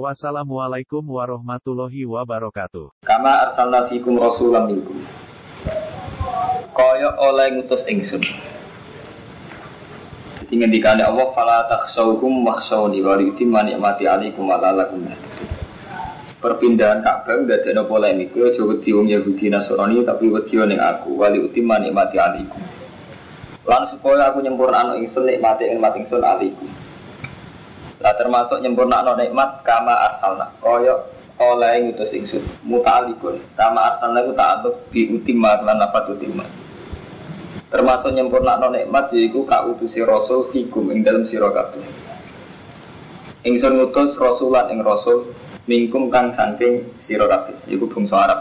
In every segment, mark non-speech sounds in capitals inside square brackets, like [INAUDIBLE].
Wassalamualaikum warahmatullahi wabarakatuh. Kama arsalna fikum rasulam minkum. Kaya oleh ngutus ingsun. Jadi ngendikane Allah fala takhshawhum wakhshawni wa yutimma ni'mati alaikum lalakum Perpindahan Ka'bah enggak ada polemik. Kowe aja wedi wong Yahudi Nasrani tapi wedi ning aku wali utimma nikmati alaikum. Lan supaya aku nyempurnakno ingsun nikmati nikmat ingsun alaikum. Lah termasuk nyempurna no nikmat kama arsalna. Koyo oleh ngutus ingsun muta'alikun. Kama arsalna ku ta'aluk bi utimma lan nafat utimma. Termasuk nyempurna no nikmat ka utusi rasul fikum ing dalam sira kabeh. Ingsun ngutus rasulan ing rasul mingkum kang saking sira kabeh iku bangsa Arab.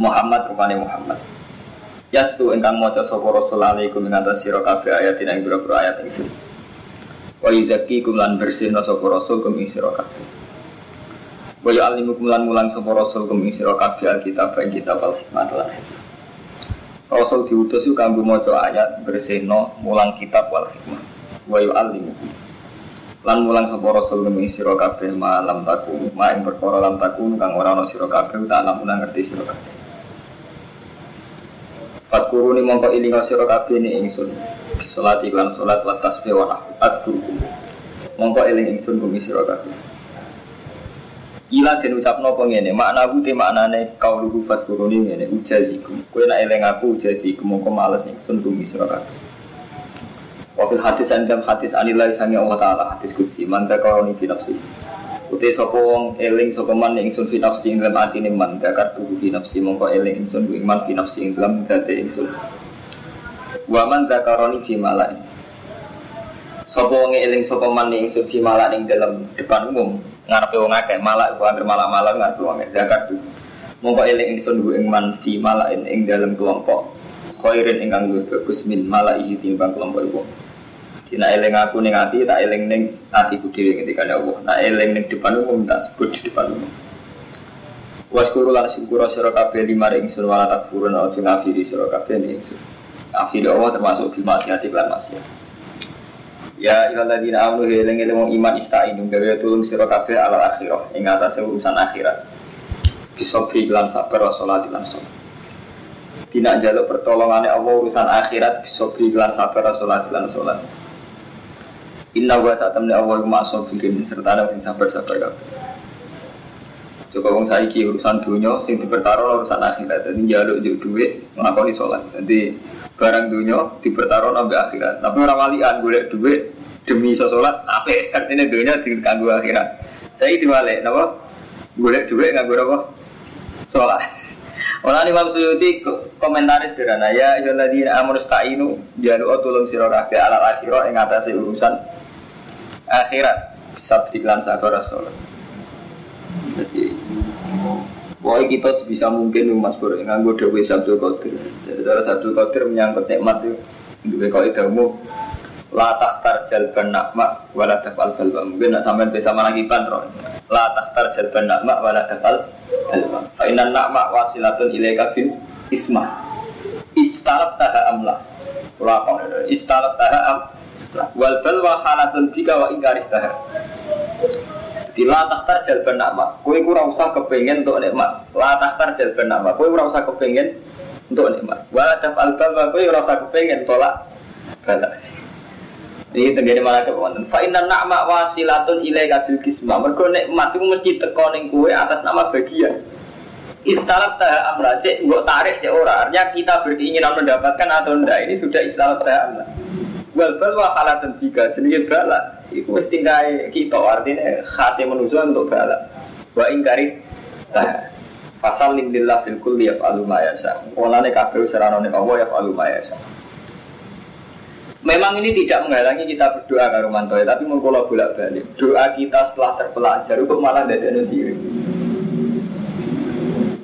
Muhammad rupane Muhammad. Yastu ingkang maca sapa rasul alaikum ing atas sira kabeh ayat ing ayat ingsun. Wa yuzaki kumlan bersih no sopo rasul kum ing sira kabeh. Wa yu'allimu kumlan mulang sopo rasul kum ing sira kabeh alkitab ing kitab al hikmah lan Rasul diutus yuk kanggo maca ayat bersih no mulang kitab wal hikmah. Wa yu'allimu lan mulang sapa rasul kum ing sira kabeh malam taku ma ing perkara lam taku kang ora ana sira kabeh tak lamun ngerti sira kabeh. Fakuruni mongko ilinga sira kabeh ni ingsun. Salat iklan salat wa tasbih wa adkurku. Mongko eling ingsun bumi kabeh. Ila den ucapno apa ngene, makna ku te maknane kauluhu fadkuruni ngene ujaziku. Kowe nek eling aku ujaziku mongko males ingsun bumi kabeh. Wakil hadis dalam hadis anilai sangi Allah Ta'ala hadis kudsi Manta kauni fi nafsi Uti sopo wong eling sopo man ingsun fi nafsi ing dalam atine man Dakar tubuh fi nafsi mongko eling ingsun iman fi nafsi ing dalam dati ingsun Waman zakaroni fi malai. Sopo wong eling sopo man ingsun fi malai ning dalam depan umum ngarepe wong akeh malak ku anggere malak-malak ngarepe wong zakat tu. Mongko eling ingsun ku ing man fi malai ing dalam kelompok khairin ingkang luwih bagus min malai timbang kelompok wong. Dina eling aku ning ati tak eling ning atiku dhewe ketika Allah. Nak eling ning depan umum tak sebut di depan umum. Waskuru lan syukur sira kabeh lima ring sun wala takfurun aja ngafiri sira kabeh ingsun. Akhirnya Allah termasuk bil maksiat iklan maksiat. Ya iladina amanu eling eling wong iman istainu gawe tulung sira kabeh ala akhirah ing atase urusan akhirat. Bisobri lan sabar wa salat lan salat. Tidak jaluk pertolongannya Allah urusan akhirat bisobri lan sabar wa salat lan salat. Inna wa Allah ma'asobirin serta ada sing sabar-sabar kabeh. Coba wong saiki urusan dunia sing dipertaruh urusan akhirat. Jadi jaluk juk duit nglakoni salat. Jadi barang dunia dipertaruh nabi akhirat. Tapi orang walian golek duit demi sholat kan ini dunia diganggu akhirat. Saya diwale, napa? Golek duit nganggo apa? Sholat. Orang Imam Suyuti komentaris sederhana ya ayyuhalladzina amanu sta'inu jaluk tulung sira kabeh alal akhirah ing atase urusan akhirat bisa diklan sabar sholat. Jadi Pokoknya kita sebisa mungkin Mas Bro. Nganggo Dewi Sabtu Qadir. Jadi cara Sabtu Qadir menyangkut nikmat itu. Kau itu umum latah tarjal benakma wala tafal balba mungkin nak sampai bisa manakiban roh latah tarjal benakma wala tafal balba Fainan nakma wasilatun ilaika bil isma istalab taha amlah Ulama istalab taha am wal balwa halatun bika wa ingkarih taha di latah tarjal benakma kue kurang usah kepengen untuk nikmat latah tarjal benakma kue kurang usah kepengen untuk nikmat wala tafal balba kue kurang usah kepengen tolak balak ini tenggene malah kewonten. Fa inna na'ma wasilatun ilaika bil kisma. Mergo nikmat iku mesti teko kowe atas nama bagian. Istalab ta amra cek mbok tarik cek ora. Artinya kita berkeinginan mendapatkan atau enggak ini sudah istalab ta amra. Wal bal wa halatun tiga jenenge bala. Iku wis tinggal kita artinya khasnya manusia untuk bala. Wa ingkari ta Fasal lillah fil kulli yaf'alu ma yasha. Olane kabeh seranane Allah yaf'alu ma yasha. Memang ini tidak menghalangi kita berdoa ke Romanto, tapi mengkola bolak balik. Doa kita setelah terpelajar, kok malah ada sirik.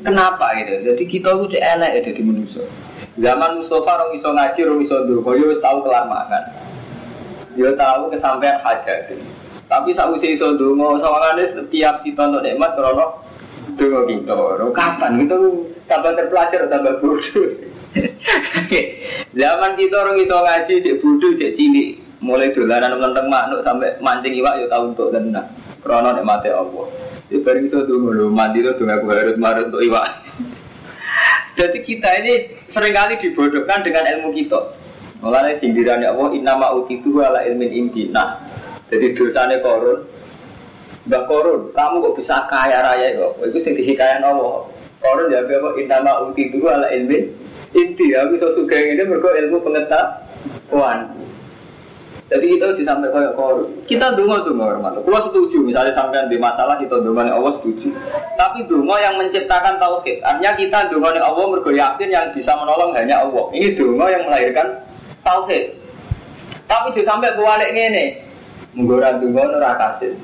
Kenapa gitu? Jadi kita itu elek ya jadi manusia. Zaman Mustafa orang iso ngaji, orang iso dulu. Yo tahu kelamaan. Yo tahu kesampaian hajat. Tapi saat usia iso dulu, soalnya setiap kita untuk nikmat, kalau dulu kita, kapan itu kapan terpelajar tambah bodoh. [LAUGHS] Zaman kita orang iso ngaji, cek bodoh, cek cilik. Mulai dolanan tentang makhluk sampai mancing iwak, yo tahu untuk tenang. Krono nikmati Allah. Itu bareng iso dulu, mandi itu dulu aku harus marah untuk iwak. [LAUGHS] Jadi kita ini sering kali dibodohkan dengan ilmu kita. Mulanya sindirannya Allah, innama utitu ala ilmin inti. Nah, jadi dosanya korun. Mbak korun, kamu kok bisa kaya raya kok? Itu sing dihikayan Allah. Korun ya apa? Innama utitu ala ilmin inti. Aku so suka ini mereka ilmu pengetahuan. Jadi kita harus sampai kayak korup. Kita dungo dungo hormat. Gua setuju. Misalnya sampai di masalah kita dungo Allah setuju. Tapi dungo yang menciptakan tauhid. Artinya kita dungo Allah mergo yakin yang bisa menolong hanya Allah. Ini dungo yang melahirkan tauhid. Tapi juga sampai balik ini. Menggorang dungo kasih.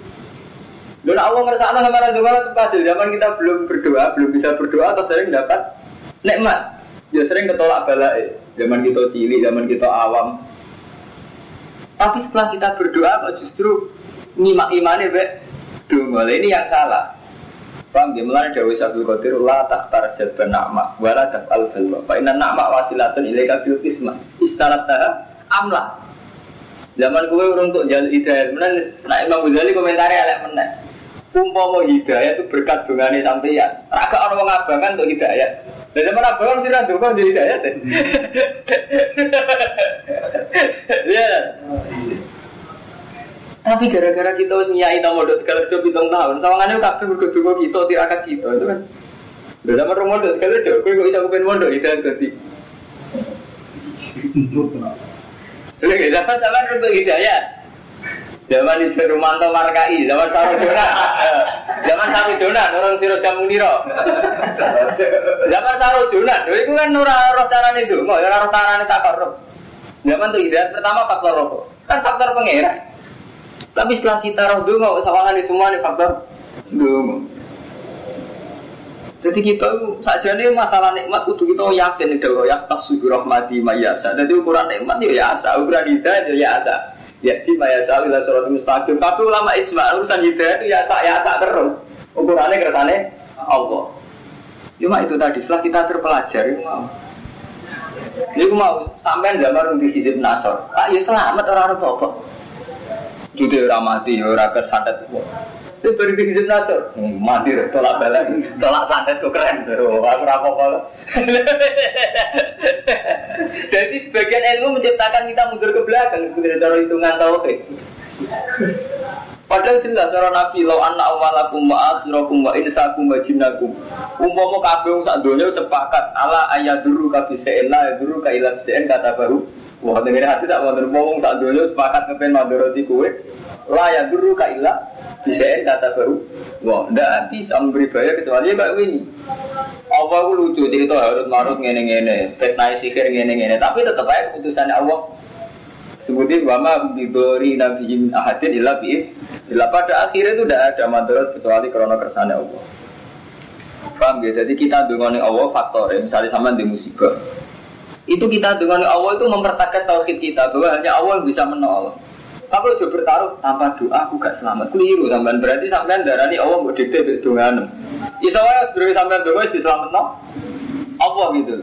Dan Allah ngerasa sama orang dungo itu kasih. Zaman kita belum berdoa, belum bisa berdoa atau sering dapat nikmat. Ya sering ketolak balai. Zaman kita cilik, zaman kita awam, tapi setelah kita berdoa kok justru nyimak imannya be dungo ini yang salah. Paham ya? Mulanya Dawi Sabdul Qadir La takhtar jadban na'ma Wala taf'al balwa Fa inna na'ma wasilatun ilaika bil kisma Istarat taha amla Zaman gue untuk jalur hidayah. Menan, nah Imam Ghazali komentarnya elek menang Umpama hidayah itu berkat dungane sampeyan. Raga orang mengabangan untuk hidayah. Dan zaman abangan radu kok jadi hidayah. [LAUGHS] Ya. Tapi gara-gara kita nyai tamu dot kalau coba hitung tahun, sawangannya kabeh mergo donga kita tirakat kita itu kan. Udah zaman rong mondok kalau coba kowe kok bisa kepen mondok itu dadi. Lagi zaman zaman untuk hidayah. Zaman di Rumanto Markai, zaman Saru Jonan, zaman Saru Jonan, orang Siro Jamuniro. Zaman Saru Jonan, itu kan nurah roh carane itu, mau roh carane tak korup. Zaman tuh hidayat pertama faktor rokok. Kan faktor pengeran. Tapi setelah kita roh dulu, sawangan semua nih faktor dulu. Jadi kita saja nih masalah nikmat kudu kita yakin itu loh ya tas rahmati mayasa. Jadi ukuran nikmat ya asa, ukuran hidayah ya asa. Ya di mayasa ila surat mustaqim. Tapi ulama isma urusan hidayah itu ya asa ya asa terus. Ukurannya kersane Allah. Cuma itu tadi setelah kita terpelajari mau ini mau sampai zaman di hizib nasor. Ah, ya selamat orang orang Jadi orang mati, orang kesantet. Itu baru di nasor. Hmm, mati, tolak balik, tolak santet itu keren. Oh, aku apa kalau. [LAUGHS] Jadi sebagian ilmu menciptakan kita mundur ke belakang. Sebenarnya cara hitungan tauhid. Padahal jelas cara Nabi lo anak awalakum wa akhirakum wa insakum wa jinnakum. Kabeh sak donya sepakat ala ayaduru ka bisain la ayaduru ka ila bisain kata baru. Wah dengar hati tak wonten wong sak donya sepakat kepen mandoroti kowe. La ayaduru ka ila bisain kata baru. Wah ndak bisa memberi bahaya kecuali ya ini. Allah ku lucu cerita harus marut ngene-ngene, fitnah sihir ngene-ngene, tapi tetap aja keputusannya Allah sebutin wama bidori nabiin ahadin illa bi'in illa pada akhirnya itu tidak ada madarat kecuali karena kersane Allah paham ya jadi kita dengan Allah faktor ya misalnya sama di musibah itu kita dengan Allah itu mempertakat tauhid kita bahwa hanya Allah yang bisa menolong Aku coba bertaruh tanpa doa aku gak selamat. Keliru sampean berarti sampean darani Allah mau dikte dengan Iso wae sebenarnya sampean doa diselametno Allah gitu.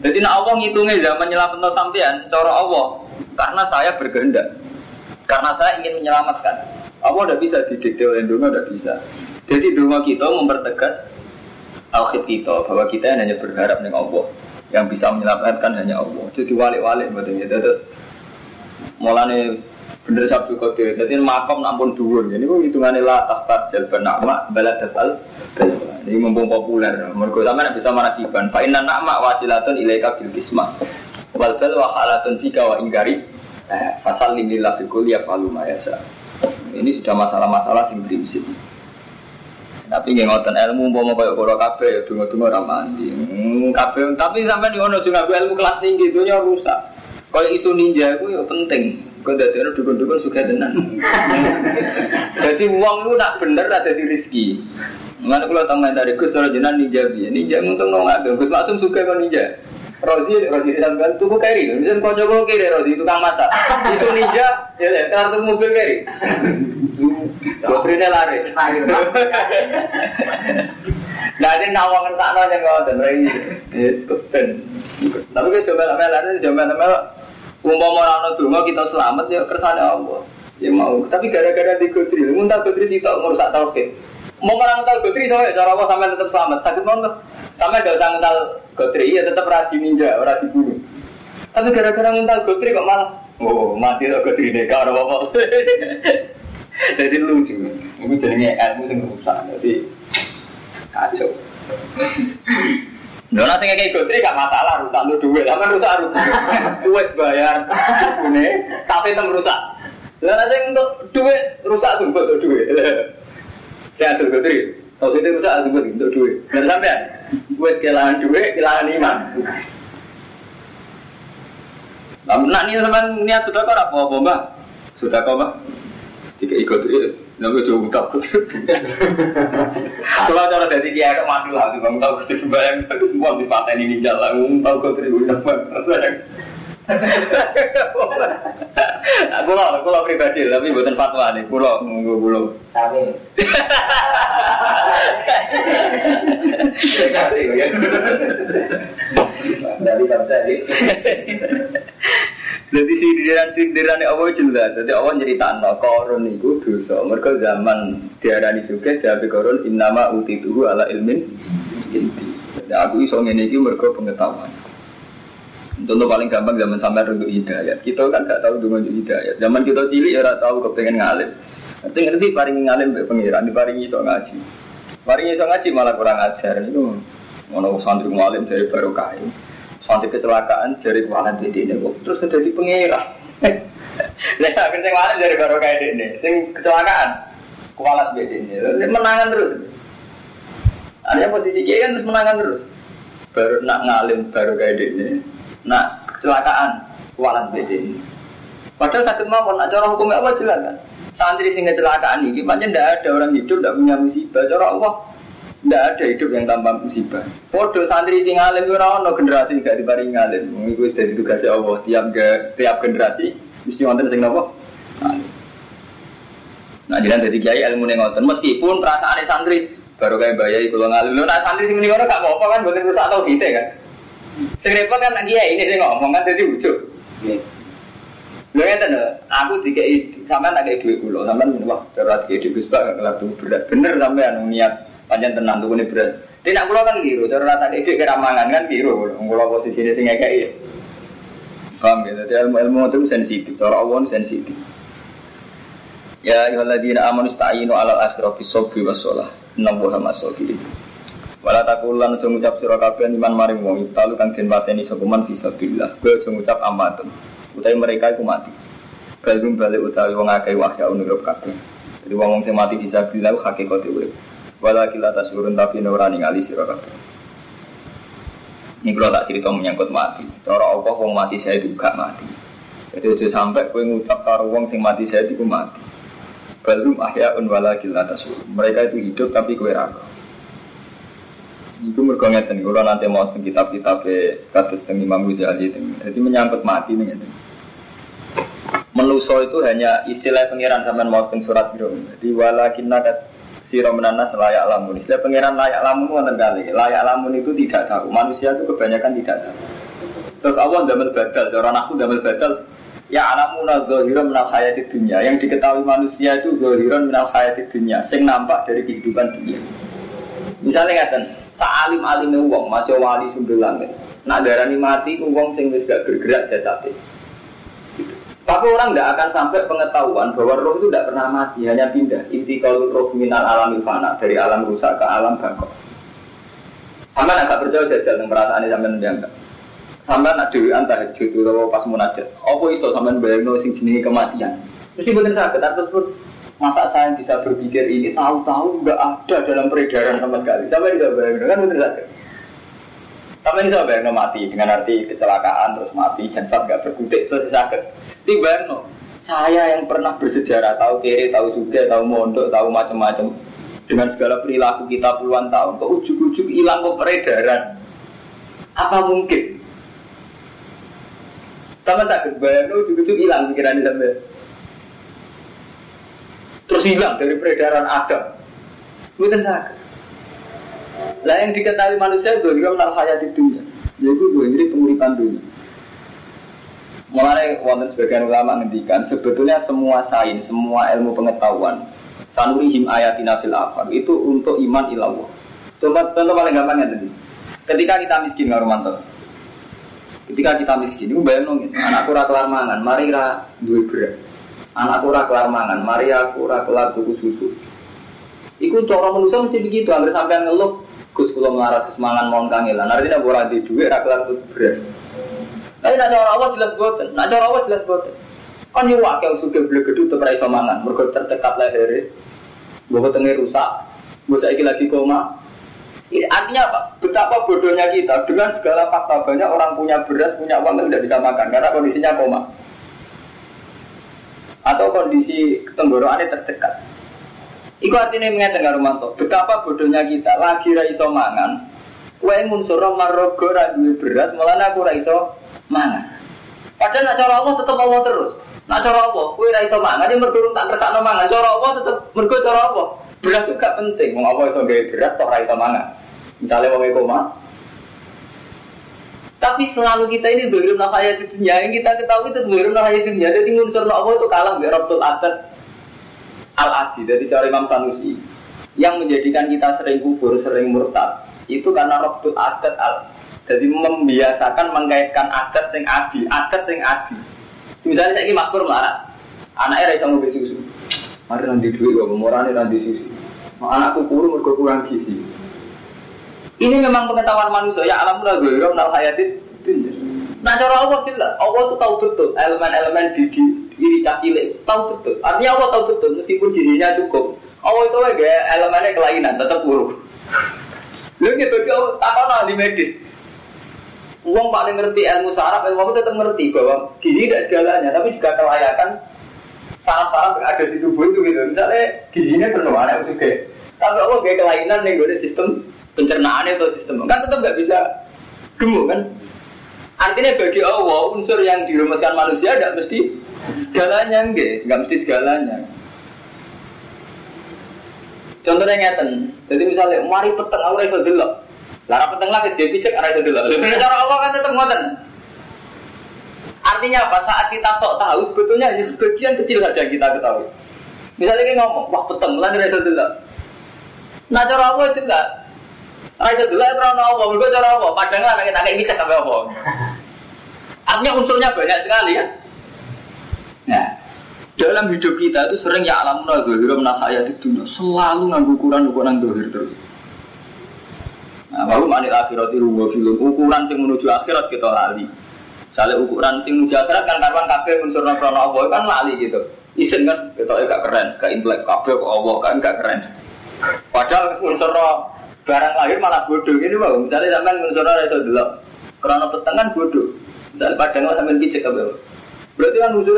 Jadi nak Allah ngitungnya zaman nyelametno sampean cara Allah karena saya berkehendak. Karena saya ingin menyelamatkan. Allah tidak bisa didikte oleh dunga, tidak bisa. Jadi dunga kita mempertegas tauhid kita bahwa kita hanya berharap dengan Allah. Yang bisa menyelamatkan hanya Allah. Jadi walik-walik betul ya. Terus mulane bener sabtu kotir. Jadi makom nampun dhuwur. Ini kok hitungannya lah tahta jalban nama balad datal. Ini mumpung populer. Mergo sampean bisa manakiban. Fa inna nama wasilatun ilaika bil kismah wal bal wa halatun fika wa ingkari eh, fasal lillah fi kulli yasa ini sudah masalah-masalah sing prinsip tapi nggak ngotot ilmu mau mau kayak koro kafe ya tunggu tunggu ramandi hmm, kafe tapi sampai di mana juga ilmu kelas tinggi itu rusak. Kalau itu ninja itu ya penting. Kau dari orang dukun-dukun suka tenan. [LAUGHS] Jadi uang itu nak bener ada di rezeki. Mana kalau tahu dari Gus kalau jenengan ninja biar ninja untung nong agak Gus langsung suka kan ninja. Rozi, Rozi disampaikan tuku keri, misal kau coba kiri Rozi tukang masak, itu ninja, ya ya, kartu mobil keri, [LAUGHS] dokternya laris. Nah ini nawang sana kau dan rai, yes, kuten. Tapi kalau coba nama laris, coba nama umpama orang mau kita selamat ya kersane Allah. Ya mau, tapi gara-gara di Godri, muntah Godri sih tak merusak tauhid. Mau orang tahu Godri sama cara apa sampai tetap selamat, sakit banget. Sampai gak usah ngental Godri, ya tetap radi ninja, radi bunuh. Tapi gara-gara ngental Godri kok malah, oh mati lo Godri deh, ada apa-apa. [LAUGHS] Jadi lucu, ini jadinya ilmu yang rusak, jadi kacau. Nah, nanti kayak Godri gak masalah, rusak lu duit, sama rusak lu duit bayar, ini, tapi itu rusak. Lah nanti untuk duit rusak tuh untuk duit. Saya tuh Godri, kalau itu rusak untuk duit. Dan sampai Gue kehilangan duit, kehilangan iman. Nah, ini sama niat sudah kok apa apa mbak? Sudah kok mbak? Tiga ikut itu, nabi jauh tak. Kalau cara dari dia ada mati lah, bang tahu kita bayang semua di paten ini jalan, tahu kau terima Kulo, kulo pribadi, tapi bukan fatwa nih. Kulo, nunggu kulo. Sami. Dari bangsa ini. Jadi sindiran sindiran Allah jelas. Jadi Allah no korun itu dosa. Mereka zaman diarani juga jadi korun innama utituhu ala ilmin inti. Jadi aku iso ngene iki mereka pengetahuan. Contoh paling gampang zaman sampai untuk hidayat. Kita kan gak tahu dengan hidayat. Zaman kita cilik ya tahu kepengen ngalim. Nanti ngerti paling ngalim pengiran, paling iso ngaji. Paling iso ngaji malah kurang ajar itu. Mau santri ngalim dari baru kain. Santri kecelakaan dari kualan di ini terus menjadi pengiran. [LAUGHS] Lah akhirnya ngalim dari baru kain ini. Sing kecelakaan kualat di ini. Menangan terus. Ada posisi kiai kan terus menangan terus. Baru nak ngalim baru kayak ini Nah, kecelakaan kualat beda Padahal sakit mau nak cara hukumnya apa jelas kan? Santri sing kecelakaan ini, makanya tidak ada orang hidup tidak punya musibah. Cara Allah tidak ada hidup yang tanpa musibah. Podo santri tinggal itu no generasi gak diparingi ngalim. Mengikuti dari tugasnya Allah tiap tiap generasi mesti wonten sing nopo. Nah, jadi dari kiai ilmu nengoten meskipun perasaan santri baru kayak bayai kalau ngalim. Nah, santri sing orang gak mau apa kan, boleh rusak atau kita kan. Sing repot kan dia ini sing ngomong kan jadi ujug. Lho ya tenan, aku dikei sampean tak kei dhuwit kula, sampean wah cara dikei dhuwit Gus Bak kelak beras. Bener sampean niat panjang tenan tukune beras. Tidak kula kan kiro, cara rata dhuwit keramangan kan kiro kula posisine sing ngekeki. Paham ya, jadi ilmu-ilmu itu sensitif, cara Allah sensitif. Ya ayyuhalladzina amanu ista'inu 'alal akhirati sabri was shalah. Innallaha ma'as-sabirin. Wala takulan aja ngucap sira kabeh iman maring wong talu kang den mateni sapa man aja ngucap amatun. Utawi mereka iku mati. Balum balik utawi wong akeh wahya unurut kabeh. Jadi wong sing mati fisabilillah hakikate urip. Wala kila tasurun tapi ora ningali sira kabeh. Ini kalau tak cerita menyangkut mati. Cara Allah wong mati saya juga mati. Jadi itu sampai kowe ngucap karo wong sing mati saya itu mati. Balum ahyaun wala kila. Mereka itu hidup tapi kowe ra. Itu mergo ngeten kalau nanti mau teng kitab-kitab kados teng Imam Ghazali Jadi menyangkut mati ngeten. Menuso itu hanya istilah pengiran sampean mau surat biro. Jadi walakinna siro menana selayak lamun. Istilah pengiran layak lamun wonten kali. Layak lamun itu tidak tahu. Manusia itu kebanyakan tidak tahu. Terus Allah damel badal, orang aku damel badal. Ya alamuna zohiran minal hayati dunia Yang diketahui manusia itu zohiran minal hayati dunia Sing nampak dari kehidupan dunia Misalnya ngeten Sa'alim alim wong masih wali sumber langit. Nak darani mati wong sing wis bergerak jasate. Tapi orang tidak akan sampai pengetahuan bahwa roh itu tidak pernah mati, hanya pindah. Inti kalau roh minal alam fana dari alam rusak ke alam bangkok. Sampai agak percaya jajal yang perasaan ini sampai mendiangkan. Sampai nak dewi antar itu pas munajat. Apa iso sampai bayang sing jenenge kematian. Mesti bener sakit atas Masa saya bisa berpikir ini tahu-tahu nggak ada dalam peredaran sama sekali. Sampai bisa bayangin kan benar saja. Sampai bisa bayangin mati dengan arti kecelakaan terus mati jasad nggak berkutik selesai sakit. Tiba saya yang pernah bersejarah tahu kiri tahu juga tahu mondok tahu macam-macam dengan segala perilaku kita puluhan tahun, kok ujuk-ujuk hilang kok peredaran? Apa mungkin? Sama sakit bayar, ujuk-ujuk hilang pikiran sampai. Terus hilang dari peredaran Adam. Bukan sakit. Lah yang diketahui manusia itu juga menal hayat di dunia. Yaitu gue ini penguripan dunia. Mulai wonten sebagian ulama ngendikan sebetulnya semua sains, semua ilmu pengetahuan sanurihim ayatina fil afar itu untuk iman ilallah. Coba contoh paling gampangnya tadi. Ketika kita miskin nggak romanto. Ketika kita miskin, itu bayang nongin. Anakku ora kelar mangan, mari ra duwe beras. Anakku ora kelar mangan, mari aku kelar tuku susu. Iku cara manusia mesti begitu, hampir sampai ngeluh Gus kula melarat semangan mohon kangelan. Artinya ora di duit ra kelar tuku. Tapi nak cara Allah jelas boten, nak cara Allah jelas boten. Kan yo akeh sudah beli gedhe tetep ra iso mangan, mergo tertekat lehere. Mbok tengah rusak. Mbok saiki lagi koma. Ini artinya apa? Betapa bodohnya kita dengan segala fakta banyak orang punya beras, punya uang tapi tidak bisa makan karena kondisinya koma. Atau kondisi tenggorokannya terdekat. Iku artinya mengatakan karo Romanto, betapa bodohnya kita lagi ra iso mangan. Kowe munsur ra duwe beras, malah aku ra iso mangan. Padahal nak cara Allah tetap Allah terus. Nak cara Allah, kowe ra iso mangan, ini mergo tak kersakno mangan. Cara Allah tetap mergo cara Allah. Beras juga penting, mau apa iso gawe beras tok ra iso mangan. Misalnya mau koma, tapi selalu kita ini dolim nafaya di dunia yang kita ketahui itu dolim nafaya di dunia. Jadi unsur Allah itu kalah biar Rabtul Adat al adi dari cara Imam Sanusi yang menjadikan kita sering kubur, sering murtad itu karena Rabtul Adat al jadi membiasakan mengkaitkan adat sing adi, adat sing adi. Misalnya saya ini makmur melarat, anaknya rasa mau susu. Mari nanti duit gak nih nanti susu. Anakku kurung mergo kurang gizi. Ini memang pengetahuan manusia. Ya alam lah gue rom nal hayatin. Nah cara Allah jelas, Allah tuh tahu betul elemen-elemen di di diri cilik tahu betul. Artinya Allah tahu betul meskipun dirinya cukup. Allah itu ya elemennya kelainan tetap buruk. Lu gitu dia tak ahli medis. Uang paling ngerti ilmu saraf, ilmu aku tetap ngerti bahwa gizi tidak segalanya, tapi juga kelayakan saraf-saraf yang ada di tubuh itu gitu. Misalnya gizinya penuh, anak juga. Tapi Allah kayak kelainan nih, gue sistem pencernaan atau sistem, kan tetap nggak bisa gemuk kan? Artinya bagi Allah unsur yang dirumuskan manusia tidak mesti segalanya enggak, nggak mesti segalanya. Contohnya ngeten, jadi misalnya mari peteng Allah iso. Lara peteng lagi dia pijak arah itu dulu. Cara Allah kan tetap ngoten. Artinya apa? Saat kita sok tahu sebetulnya hanya sebagian kecil saja kita ketahui. Misalnya kita ngomong, wah peteng lah itu dulu. Nah cara Allah itu enggak. Raisa dulu itu orang Allah, berikut cara Allah. Padahal anak kita kayak pijak sampai Allah. Artinya unsurnya banyak sekali ya. Nah, dalam hidup kita itu sering ya alam nazuhir menasaya di dunia selalu nganggu ukuran ukuran dohir terus. Nah, baru manil akhirat itu film ukuran sing menuju akhirat kita lali. Misalnya ukuran sing menuju akhirat kan karuan kabeh unsur krono Allah kan lali gitu. Isen kan kita gak keren, gak intelek kabeh kok Allah kan gak keren. Padahal unsur barang lahir malah bodoh ini mau. Misalnya sampean unsur iso delok. Krono petengan bodoh. Misalnya padang sampean pijek kabeh. Berarti kan unsur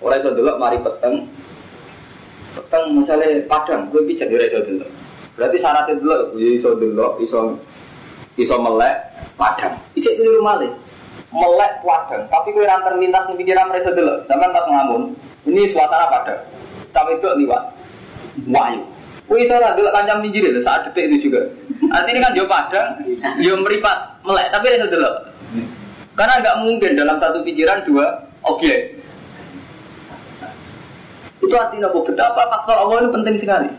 ora iso delok mari peteng. Peteng misalnya padang, gue pijak ora iso delok. Berarti syaratnya dulu, ya iso dulu, iso iso melek, padang. Ijek keliru malih. Melek padang, tapi kue rantar lintas nih pikiran mereka dulu. Zaman pas ngamun, ini suasana padang. Tapi itu liwat, wahyu. Kue iso lah dulu kancam minjir itu saat detik itu juga. Artinya kan dia padang, dia meripat, melek, tapi iso dulu. Karena nggak mungkin dalam satu pikiran dua objek. Itu artinya betapa faktor Allah ini penting sekali.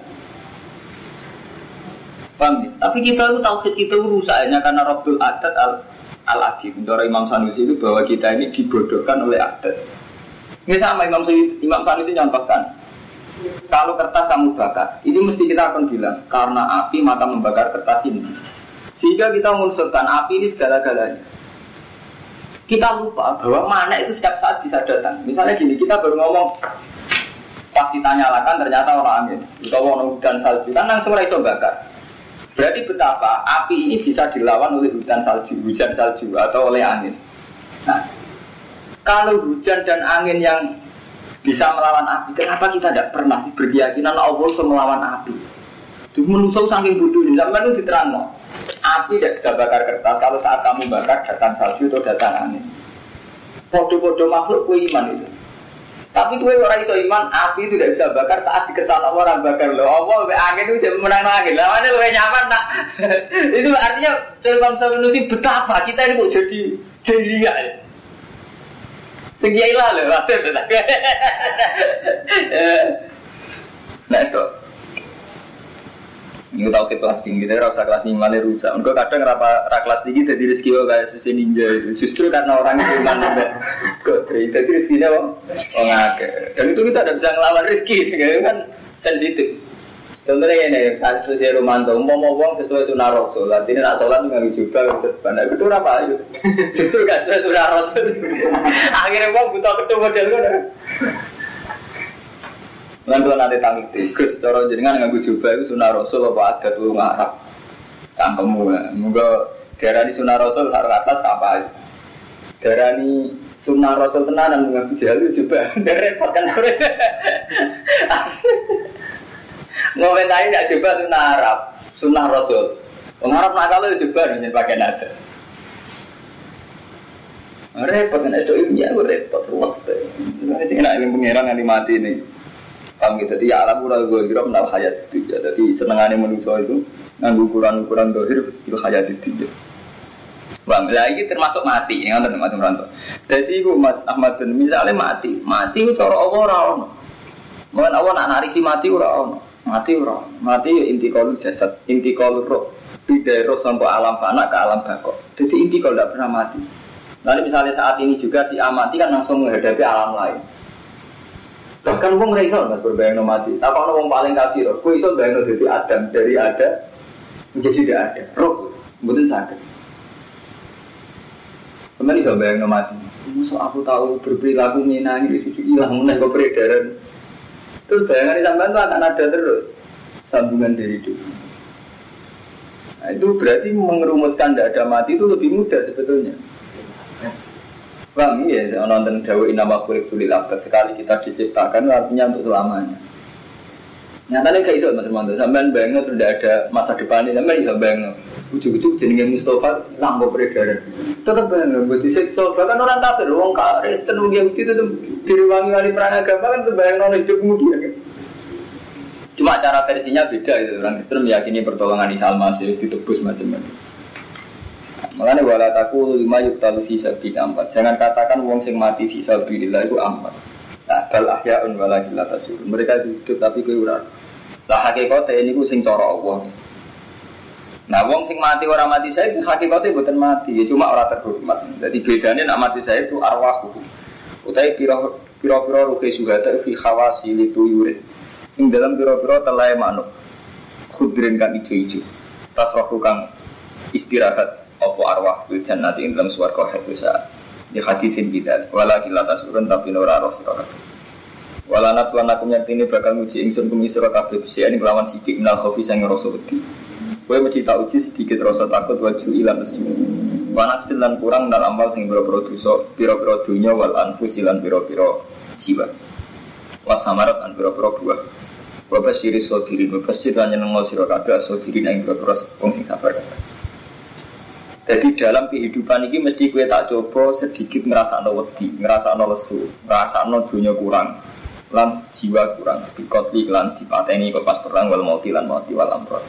Paham ya? Tapi kita itu tauhid kita rusaknya karena Rabbul Adat al al adi. Menurut Imam Sanusi itu bahwa kita ini dibodohkan oleh adat. Ini sama Imam Imam Sanusi nyampaikan. Kalau kertas kamu bakar, ini mesti kita akan bilang karena api maka membakar kertas ini. Sehingga kita mengunsurkan api ini segala-galanya. Kita lupa bahwa mana itu setiap saat bisa datang. Misalnya gini, kita baru ngomong pas kita ternyata orang angin, atau orang hujan salju, kan langsung iso bakar. Berarti betapa api ini bisa dilawan oleh hujan salju, hujan salju atau oleh angin. Nah, kalau hujan dan angin yang bisa melawan api, kenapa kita tidak pernah sih berkeyakinan Allah bisa melawan api? Itu menusuk saking bodoh ini, sampai itu diterang Api tidak bisa bakar kertas kalau saat kamu bakar datang salju atau datang angin. Bodoh-bodoh makhluk ku iman itu. Tapi kue orang iso iman, api itu tidak bisa bakar saat dikesan orang bakar loh. Allah angin itu jadi menang angin. Mana lu nyaman nak? [LAUGHS] itu artinya dalam menulis betapa kita ini mau jadi jadi ya. Segiailah loh, [LAUGHS] Nah itu. Ini tahu ke kelas tinggi, tapi rasa kelas tinggi malah rusak. Enggak kadang rapa kelas tinggi jadi rezeki kok kayak susi ninja. Justru karena orang itu iman sampai kodri, jadi rezekinya ngake. Dan itu kita tidak bisa ngelawan rezeki, [LAUGHS] kan sensitif. Contohnya ini, kasus si Romanto, mau ngomong sesuai sunnah Rasul, artinya nak sholat nggak juga depan. Nah, itu apa? [LAUGHS] Justru gak sesuai sunnah Rasul. [LAUGHS] Akhirnya mau butuh ketemu model kan. Lan kula nanti tanggung tikus, cara jenengan nganggo jubah itu sunah rasul apa adat urung Arab. Ya. Muga darani sunah rasul sarung atas apa Darani sunah rasul tenanan nganggo jalu juga. [LAUGHS] Repot kan. Ngomentari nggak coba sunah Arab, sunah rasul. Wong Arab nak kalau coba nih pakai nada. Repot kan itu ilmiah repot waktu. Ini sih nak ilmu pengiran nanti mati nih. Paham gitu, jadi ya alam ulah gue kira menal hayat itu ya. Jadi senengannya manusia itu nganggu ukuran-ukuran dohir itu hayat itu ya. Bang, lah ini termasuk mati, ini kan termasuk merantau. Jadi ibu Mas Ahmad bin misalnya mati, mati itu cara Allah orang. Mungkin Allah nak nariki mati orang, mati orang, mati ya inti kalau jasad, inti kalau roh, tidak roh sampai alam fana ke alam bakok. Jadi inti kalau tidak pernah mati. Nanti misalnya saat ini juga si amati kan langsung menghadapi alam lain. Bahkan wong ra iso mas berbayang mati. Apa ono wong paling kafir, kowe iso bayang dari Adam dari ada menjadi tidak ada. Roh, mboten sakit. Kemudian iso bayang mati. Musuh aku tahu berperilaku minangi itu hilang meneh kok peredaran. Terus bayangan sampean tuh akan ada terus sambungan dari itu. Nah, itu berarti mengerumuskan tidak ada mati itu lebih mudah sebetulnya. Bang, iya, nonton Dawa Inama Kulik Tulil Abad. Sekali kita diciptakan artinya untuk selamanya. Nyatanya kayak iso Mas Romanto, sampean banget tidak ada masa depan ini, sampean iso banget Ujuk-ujuk jenenge Mustafa lampu peredaran. Tetap banget, buat disiksa, bahkan orang kafir, orang karis, tenung Yahudi itu diruangi wali perang agama kan itu bayang non hidup kemudian Cuma cara versinya beda itu, orang Kristen meyakini pertolongan Isa Al-Masih ditebus macam-macam Makanya wala taku lima yuk talu visa bin ampat. Jangan katakan wong sing mati visa bilillah itu ampat. Nah, bal ahyaun wala gila tasurun. Mereka hidup tapi gue ura. Lah hakikatnya ini gue sing coro Allah. Nah, wong sing mati orang mati saya itu hakikatnya bukan mati, ya cuma orang terhormat. Jadi bedanya nak mati saya itu arwahku. Utai piro piro piro ruhe sugata fi khawasi litu yurid. Ing dalam piro piro telai manuk. Khudrin kan ijo-ijo. Tasrohu kang istirahat opo arwah fil jannati ing dalam swarga haitsu saat? Di hadisin kita wala kila tasurun tapi ora roh sira kabeh. Wala natlan aku nyantini bakal nguji ingsun kumi sira kabeh. Bisa ini kelawan sidik minal khofi sang rasa wedi. Kowe mesti tak uji sedikit rasa takut waju ilan mesjid Wanak silan kurang dalam amal sing biro-biro dosa biro-biro dunya wal anfus silan biro-biro jiwa. Wat samarat an biro-biro buah. Bapak siri sofirin, bapak siri hanya nengol siro kabeh sofirin yang sing sabar kabeh jadi dalam kehidupan ini mesti gue tak coba sedikit ngerasa no wedi, ngerasa no lesu, ngerasa no dunia kurang, lan jiwa kurang. Bikotli lan dipateni kok pas perang wal mauti lan mauti wal amrot.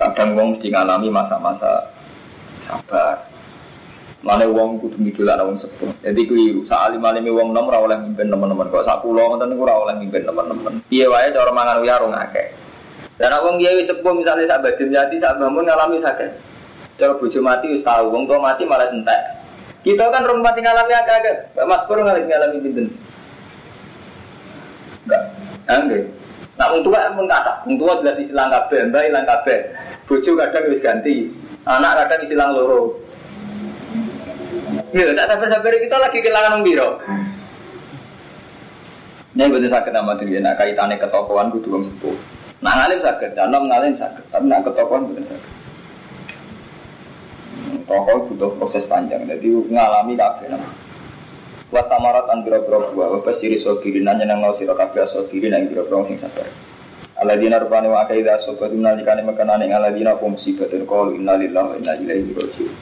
Kadang wong mesti ngalami masa-masa sabar. Mana wong kudu midolan wong sepuh. Jadi kuwi sak alim-alime wong nom ora oleh mimpin teman-teman. Kok sak pulau ngoten niku ora oleh mimpin teman-teman. Piye wae cara mangan uyar akeh. Dan wong kiai sepuh misalnya sak badhe jati sak ngalami sakit. Kalau bojo mati wis tahu, wong tua mati malah entek. Kita kan rumah mati ngalami agak-agak. Mas Pur ngalami ngalami pinten. Enggak. Nah, wong tua pun kata, wong tua jelas isilang kabeh, mbak ilang kabeh. Bojo kadang wis ganti, anak kadang isilang loro. Iya, tak sabar-sabar kita lagi kehilangan wong biro. Ini betul sakit sama diri, nah kaitannya ketokohan kudu wong sepuh. Nah ngalim sakit, dan ngalim sakit, tapi nak ketokohan betul sakit. Rokok butuh proses panjang, jadi ngalami kabeh nama. Wa tamarat an biro biro buah, wa basiri sogirin nanya nang ngau siro kabeh sogirin nang biro biro sing sabar. Aladina rupane wa kaida sobat nalikane mekanane aladina apa musibatun qalu inna lillahi wa inna ilaihi raji'un.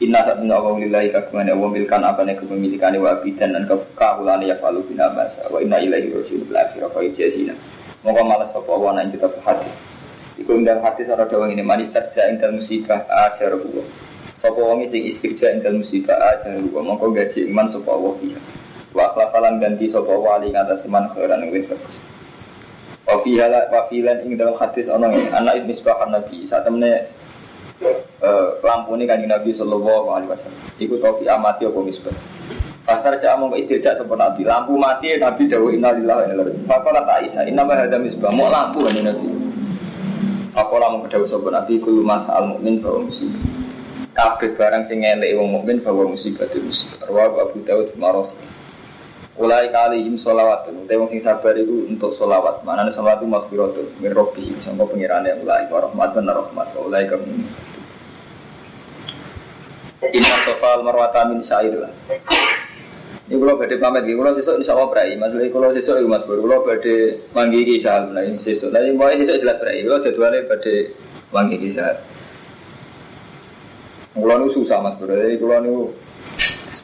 Inna satuna wa lillahi kagungan wa milkan apane kepemilikane wa abidan dan kekawulane ya falu bina masa wa inna ilaihi raji'un bil akhirah fa ijazina. Moga malas sapa wa nang kita hadis. Iku ndang hadis ora dawang ini manis terja ing musibah ajar huwa. Sapa wong sing istirja ing musibah ajar huwa mongko gaji iman sapa wa fiha. Wa ganti sapa wa ali ngatas iman khairan ing bagus. Halak wafilan ing dalam hadis ono ini anak ibn misbah nabi saat temne uh, lampu ini kan nabi sallallahu alaihi wasallam. Iku topi amati apa misbah. Pasar cak mau istirja sempurna nabi lampu mati nabi dawuh innalillahi wa inna ilaihi raji'un. Faqala Aisyah inna ma hadza misbah mau lampu kan nabi. Apa lamun kedawuh sapa nabi kulo masal mukmin bahwa musibah. Kabeh barang sing ngelek wong mukmin bahwa musibah itu musibah. Rawahu Abu Dawud Marosi. Ulai kali im solawat, utai wong sing sabar itu untuk solawat. Mana nih solawat itu makfirotu, min robi, sangka pengirannya ulai warahmat dan rahmat, ulai kamu. Inna sofal marwata min syair lah. Ini kalau badai pamit, kalau sesuk insya Allah berai. Maksudnya kalau sesuk umat baru, kalau badai manggi kisah, nah ini sesuk. Nah ini mau sesuk jelas berai. Kalau jadwalnya badai manggi kisah. Kalau ini susah mas bro, jadi kalau ini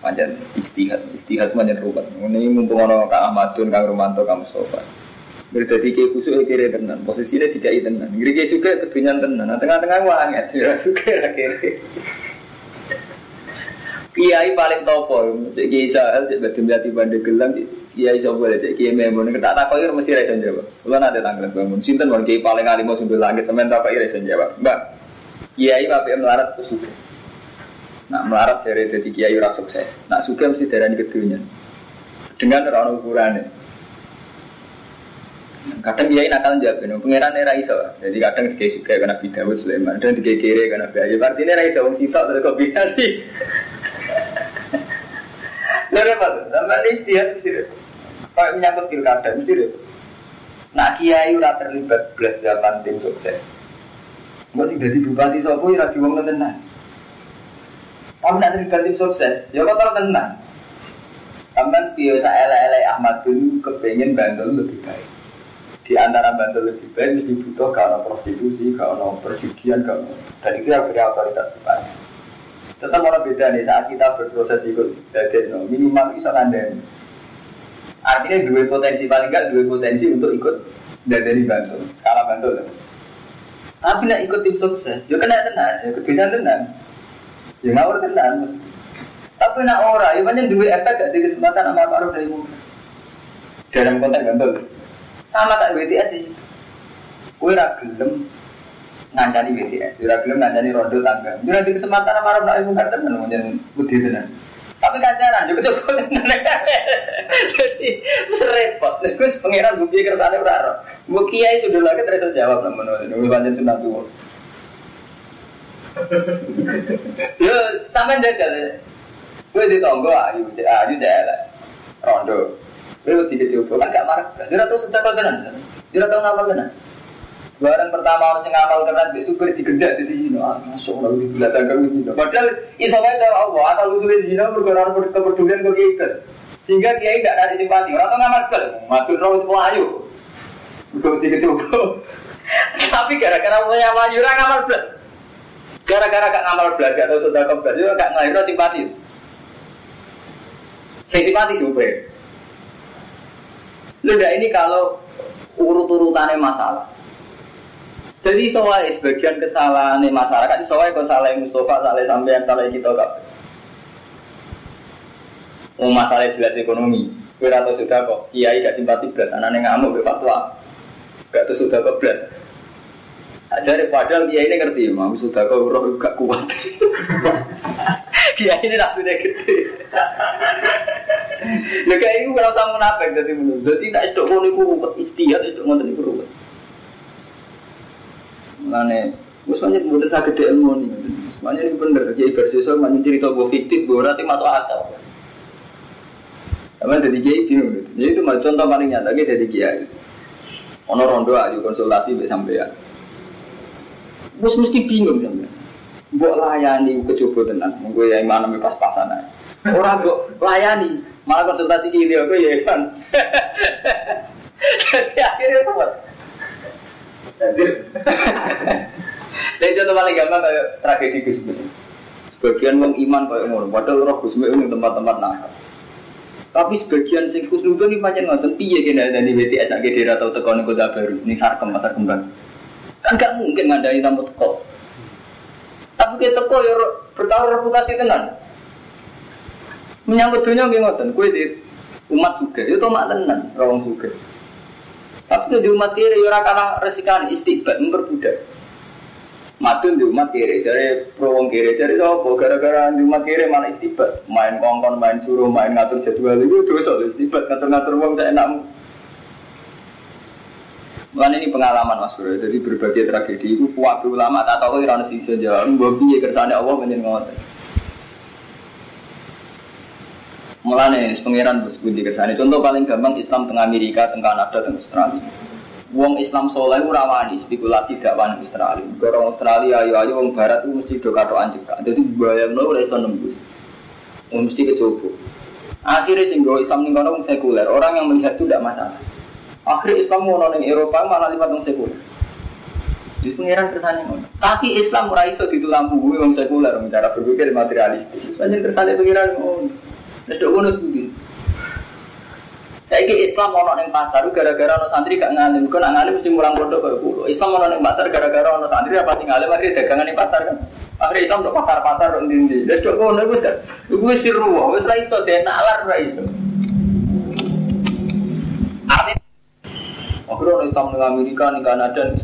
Panjang istihad, istihad panjang ruwet. Ini mumpung ono Kak Ahmadun, Kang Romanto, Kang Mustafa. Berdadi ke kusuk kiri tenan, posisinya tidak tenan. Ngiri ke suka ketunyan tenan, nah tengah-tengah wanget, ya suka kiri. Kiai paling topo, cek kiai sahel, cek bagi melihat bandar gelang, kiai sopo cek kiai memon, kita tak kau mesti rasa jawab. Kalau ada tanggal bangun, sinten mau kiai paling alim mau langit, teman tak kau rasa jawab. Mbak, kiai yang melarat kesuka. Nak melarat dari jadi kiai ora sukses. Nak suka mesti darah kedunya. Dengan orang ukurannya. Kadang kiai nakal jawab, no. pangeran era iso. Jadi kadang kiai suka karena Dawud Sulaiman, dan kiai kiri karena Bayu. Artinya era iso wong sitok terus kok bisa Lalu apa tuh? Ini istihad mesti Kalau menyangkut pilkada deh. Nak kiai ora terlibat belas zaman tim sukses. Masih jadi bupati sopo ora diwong tenan. Kamu nak terlibat tim sukses, ya tahu tenang. Kamu biasa ele-ele Ahmad dulu kepengen Bantul lebih baik. Di antara Bantul lebih baik mesti butuh karena prostitusi, karena perjudian, karena dan itu yang beri otoritas depan. Tetap orang beda nih saat kita berproses ikut dari no, minimal bisa nandeng. Artinya dua potensi paling enggak dua potensi untuk ikut dari Bantul, skala Bantul. Tapi nak ikut tim sukses, ya kena tenang, ya kedudukan tenang. Ya ngawur tenan. Tapi nak ora, ya banyak duit efek gak di kesempatan sama Pak dari muka. Dalam konteks gantol. Sama tak BTS sih. Kue ragilem ngancani BTS, kue ragilem ngancani rondo tangga. Jadi di kesempatan sama Arab dari muka tenan, menjadi budi tenan. Tapi kancaran coba [LAUGHS] tenan. Jadi repot. Terus pangeran gue pikir sana ora. Gue kiai sudah lagi terus jawab namun nunggu panjang sunat tua. [LAUGHS] Yo, sampean jajal. Kowe di tonggo ayu, ayu jalan. Rondo. Kowe wedi kecoba kan gak marah. Ora tau sudah kok tenan. Ora tau ngapal tenan. Barang pertama orang sing ngapal tenan di supir digendak di sini. Ah, masuk lalu di belakang sini. Padahal iso wae karo Allah, usulnya di sini perkara kepedulian kok kita. Sehingga kiai tidak ada simpati. Orang tuh nggak masker, matur terus semua ayu. Udah tiga coba. Tapi gara-gara punya maju orang ngamal belas. Gara-gara gak ngamal belas atau sudah keblas, juga gak ngelahir simpati. Saya simpati juga. Sudah ini kalau urut-urutannya masalah. Jadi soalnya sebagian kesalahan masyarakat, soalnya kalau salah Mustafa, salah sampean, salah kita gak. Oh masalah jelas ekonomi. Kira atau sudah kok, kiai gak simpati belas, anaknya ngamuk, fatwa. Gak tuh sudah kok belas. Jadi padahal kiai ini ngerti, mau sudah kau roh gak kuat. [LAUGHS] kiai ini sudah gede. Nah kayak kalau sama munafik jadi menurut. Jadi tak itu mau niku ruwet istihad itu mau niku. Mana, Maksudnya bukan saya gede ilmu nih. Semuanya ini bener. Kiai bersisa mana cerita bahwa fiktif, bahwa nanti masuk akal. Apa jadi kiai bingung gitu. Jadi itu contoh paling nyata jadi kiai. Ono rondo aja konsultasi sampai ya. Bos mesti bingung sampai. Mbok layani kecoba tenan. Gue yang mana pas-pasan. Orang mbok layani, malah konsultasi gini aku ya kan. [LAUGHS] Jadi akhirnya Jadi contoh paling gampang kayak tragedi Gus Sebagian wong iman kayak ngono, padahal roh Gus ini tempat-tempat nakal. Tapi sebagian sing khusnudon ini pancen ngoten piye kena dari BTS sak gede atau teko ning kota baru, ning Sarkem pasar kembang. Kan gak mungkin ngandani tamu teko. Tapi kita teko ya bertaruh reputasi tenan. Menyangkut dunia nggih ngoten, kowe di umat juga, itu mak tenan, rawang juga. Tapi di umat kiri ya ora kalah resikan istiqbat memperbudak. Matun di umat kiri, jadi pro wong kiri, jadi apa? Gara-gara di umat kiri mana istibat, main kongkon, main suruh, main ngatur jadwal itu dosa istibat ngatur-ngatur wong saya enakmu. Bukan ini pengalaman Mas Bro, jadi berbagai tragedi itu kuat ulama tak tahu irana sih saja, mbak biye kersane Allah menyen ngoten. Mulane pangeran bos budi kersane. Contoh paling gampang Islam tengah Amerika, tengah Kanada, tengah Australia. Wong Islam soleh ora wani spekulasi dakwaan Australia. Orang Australia ayo ayo wong barat itu mesti do katokan cekak. Dadi bayangno ora iso nembus. Wong mesti kecoba. Akhirnya sing Islam ning kono wong sekuler. Orang yang melihat itu tidak masalah. Akhirnya Islam ngono ning Eropa malah lipat wong sekuler. Di pengiran kersane ngono. Tapi Islam ora iso ditulampu wong sekuler cara berpikir materialistis. Panjen kersane pengiran ngono. Wis dok ngono saya ke Islam mau neng pasar gara-gara ono santri gak ngalim, kau nak ngalim mesti mulang pondok kayak kulo. Islam mau neng pasar gara-gara ono santri apa tinggal ngalim akhirnya dagangan di pasar kan. Akhirnya Islam udah pasar-pasar dong dindi. Dan coba ngono gue kan, gue siru, gue serai iso iso. Artinya, akhirnya orang Islam di Amerika, di Kanada, di.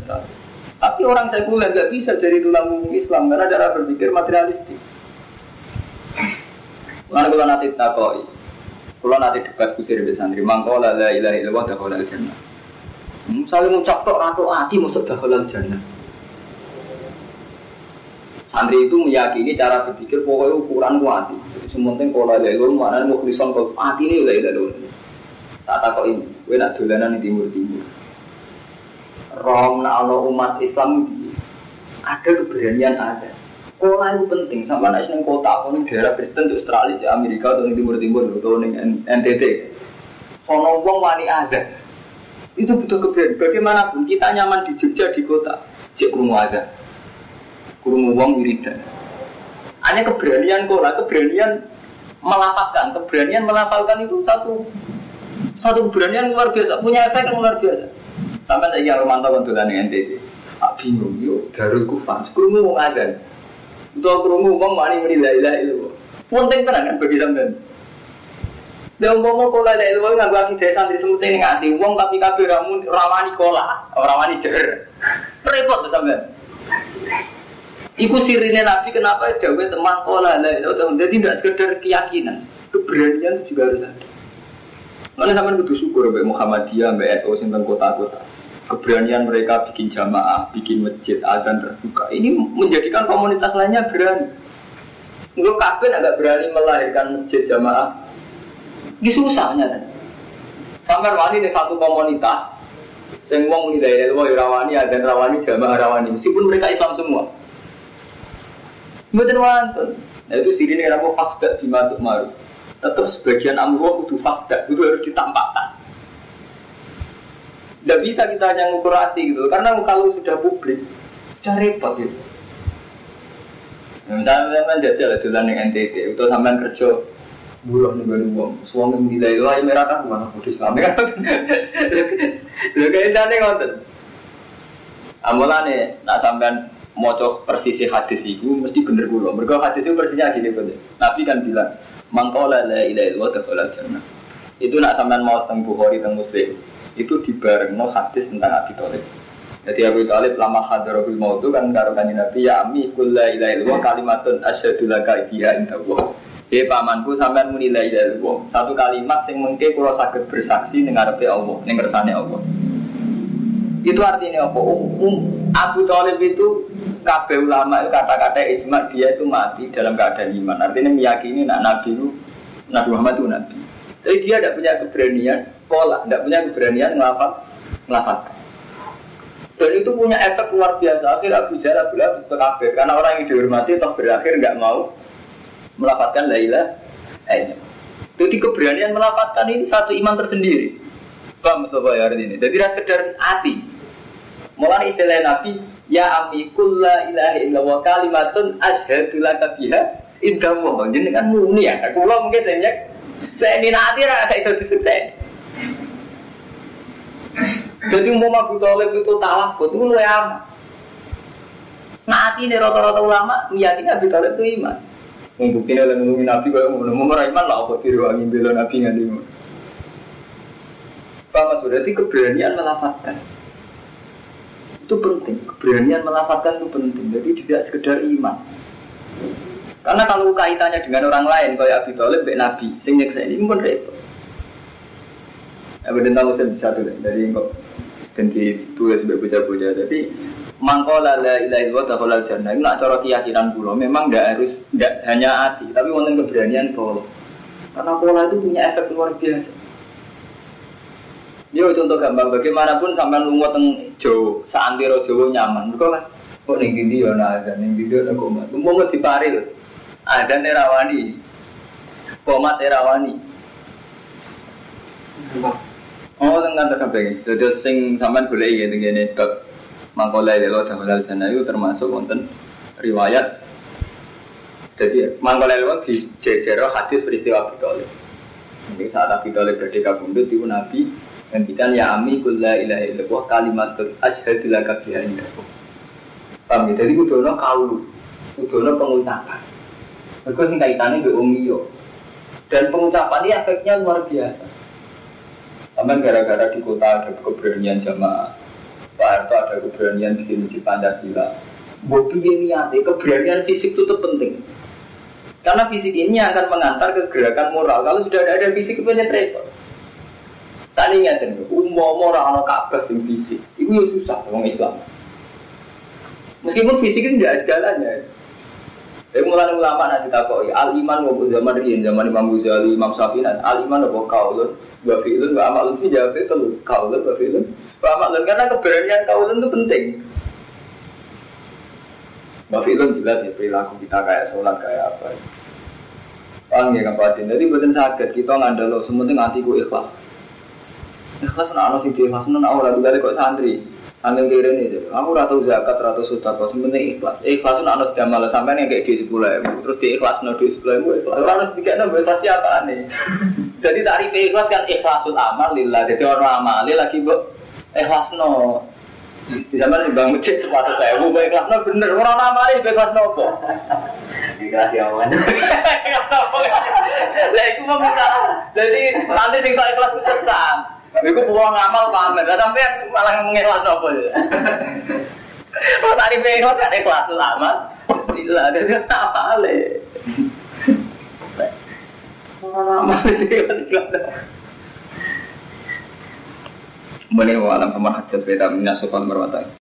Tapi orang sekuler gak bisa jadi tulang Islam karena cara berpikir materialistik. Lalu kalau nanti takoi, kalau nanti debat kusir di santri, mangkau la la ilaha illallah dahul al jannah. Misalnya mau tok ratu hati masuk dahul al jannah. Santri itu meyakini cara berpikir pokoknya ukuran hati. Sementing kalau la ilaha mana mau krison kalau hati ini la ilaha illallah. Tak ini, gue nak dolanan di timur timur. Rom nak umat Islam ada keberanian ada. Sekolah itu penting, sama neng kota, neng daerah Kristen di Australia, di Amerika, atau neng Timur Timur, atau neng NTT. Sono wong wani ada. Itu butuh keberanian. Bagaimanapun kita nyaman di Jogja di kota, cek kurungu ada. Kurungu wong wiridan. Hanya keberanian kok keberanian melapatkan, keberanian melapalkan itu satu satu keberanian luar biasa, punya efek yang luar biasa. Sampai saya yang Romanto dengan NTT. Aku bingung, yuk, darul kufan, kurungu wong ada. Itu krungu wong wani muni la ilaha illallah. Penting tenan kan bagi sampean. Dan umpama kola la illallah nganggo akidah santri semute ning ati wong tapi kabeh ramu rawani kola, ora wani jer. Repot sampean. Iku sirine Nabi kenapa dawe teman kola la ilaha. Jadi tidak sekedar keyakinan, keberanian juga harus ada. Mana sampean kudu syukur mbek Muhammadiyah, mbek NU sing kota-kota keberanian mereka bikin jamaah, bikin masjid, azan terbuka. Ini menjadikan komunitas lainnya berani. Enggak kabin agak berani melahirkan masjid jamaah. Ini susahnya kan. Sampai wani di satu komunitas, semua muni dari ilmu rawani, azan rawani, jamaah rawani. Meskipun mereka Islam semua. Mboten wonten. Nah itu sirine kenapa fasda di matuk maru. Tetap sebagian amruh itu fasda, itu harus ditampakkan. Tidak bisa kita hanya ngukur hati gitu, karena kalau sudah publik, sudah repot gitu. Misalnya sampai jajal jalan dengan NTT, itu sampai kerja buruh nih baru uang, suami menilai lah merah kan mana kudus Islam kan? [LAUGHS] Lo kayak tadi ngotot. Amulane, nak sampean moco persisi hadis itu mesti bener kulo. Mereka hadis itu persisnya gini bener. Nabi kan bilang, mangkola la ilaha illallah dakhala jannah. Itu nak sampean mau tentang Bukhari tentang Muslim itu dibarengno hadis tentang Abi Thalib. Jadi Abu Talib lama hadarul maut itu kan karo kanjeng Nabi ya ami kulla ilaha illallah kalimatun asyhadu laka biha indallah. Eh pamanku sampean muni la ilaha illallah. Satu kalimat sing mengke kula saged bersaksi ning ngarepe Allah, ning kersane Allah. Itu artinya apa? Um, um, Abu Talib itu kabeh ulama itu kata-kata ijma dia itu mati dalam keadaan iman. Artinya meyakini nak Nabi itu Nabi Muhammad itu Nabi. Jadi dia tidak punya keberanian pola, tidak punya keberanian melafat. Dan itu punya efek luar biasa. Akhir Abu Jahal bilang ke kafir karena orang yang dihormati toh berakhir nggak mau melafatkan Laila. Eh, jadi keberanian melafatkan ini satu iman tersendiri. Pak Mustafa ya ini. Jadi tidak sekedar hati. Mulai istilah Nabi, ya ami kulla ilaha illallah kalimatun asyhadu laka biha indah kan muni ya. Kula mungkin banyak saya nanti ada itu disebut Jadi umum Abu Talib itu talak, itu lu amat. Nanti ini rata-rata ulama meyakini Abu Talib itu iman. Membuktikan oleh ngomongin Nabi, kalau mau ngomong iman lah, apa diriwangi bela Nabi nggak Pak Mas berarti keberanian melafatkan itu penting. Keberanian melafatkan itu penting. Jadi tidak sekedar iman. Karena kalau kaitannya dengan orang lain, kayak Abi Thalib, Mbak Nabi, sing nyeksa ini pun repot. Ya, benar tahu saya bisa tuh dari kok ganti tulis sebagai bocah-bocah. Jadi mangkola la ilaha illallah dakhalal jannah. Ini nak cara keyakinan pulau memang tidak harus tidak hanya hati, tapi wonten keberanian pola. Karena pola itu punya efek luar biasa. Yo contoh gampang bagaimanapun sampai lunga teng Jawa, saantero Jawa nyaman. Mergo kan kok ning ndi yo ana azan, ning ndi ana komat. Umpama diparil. Azan erawani. Komat erawani. Oh, tengah pengen. Jadi sing sampean boleh ya dengan ini bab mangkola lelo damalal jana itu termasuk wonten riwayat. Jadi mangkola lelo di jejero hadis peristiwa Abi Ini saat Abi Thalib berdeka bundut itu Nabi Ngendikan ya ami kulla ilaha illallah kalimatun asyhadu laka biha. Paham ya? Jadi kudono kaulu, kudono pengucapan. Mereka sing kaitannya be umiyo. Dan pengucapan ini efeknya luar biasa. Sampai gara-gara di kota ada keberanian jamaah. Pak Harto ada keberanian bikin masjid Pancasila. Bobi ini ada keberanian fisik itu penting. Karena fisik ini akan mengantar ke gerakan moral. Kalau sudah ada, ada fisik itu repot. Tadi ingat umum orang orang Ka'bah sing fisik, itu susah orang Islam. Meskipun fisik itu tidak segalanya. Tapi mulai ulama nanti takoi al iman mau zaman rian zaman Imam Ghazali Imam Syafi'i al iman apa kaulun wa fi'lun wa amalun fi jawab itu kaulun wa fi'lun wa amalun karena keberanian kaulun itu penting. Wa fi'lun jelas ya perilaku kita kayak sholat kayak apa. Paham ya kapatin. Jadi bukan sakit kita ngandalo sementing hatiku ikhlas. Ikhlas nak ana sing ikhlas nak ora juga kok santri. Santri kira ini Aku ora tau zakat, ora tau sedekah, sementing ikhlas. Ikhlas nak ana jamal sampean yang kayak di sekolah terus di ikhlas no di sekolah ikhlas. Harus dikene ikhlas [LAUGHS] siapa nih. Jadi tarif ikhlas kan ikhlasul amal lillah. Jadi orang amali lagi bu ikhlas no. Di zaman di bang masjid sepatu saya, bu ikhlas no bener. Orang amali ikhlas no apa? Ikhlas ya awan. [LAUGHS] Lah itu mau. Jadi nanti sing ikhlas itu sesat. Iku pulang ngamal pamer, sampai malah mengikhlas apa ya? [LAUGHS] Kalau tadi pengikhlas kan ikhlas lama, tidak ada apa le. Lama Boleh walam hajat beda minas sopan berwatai.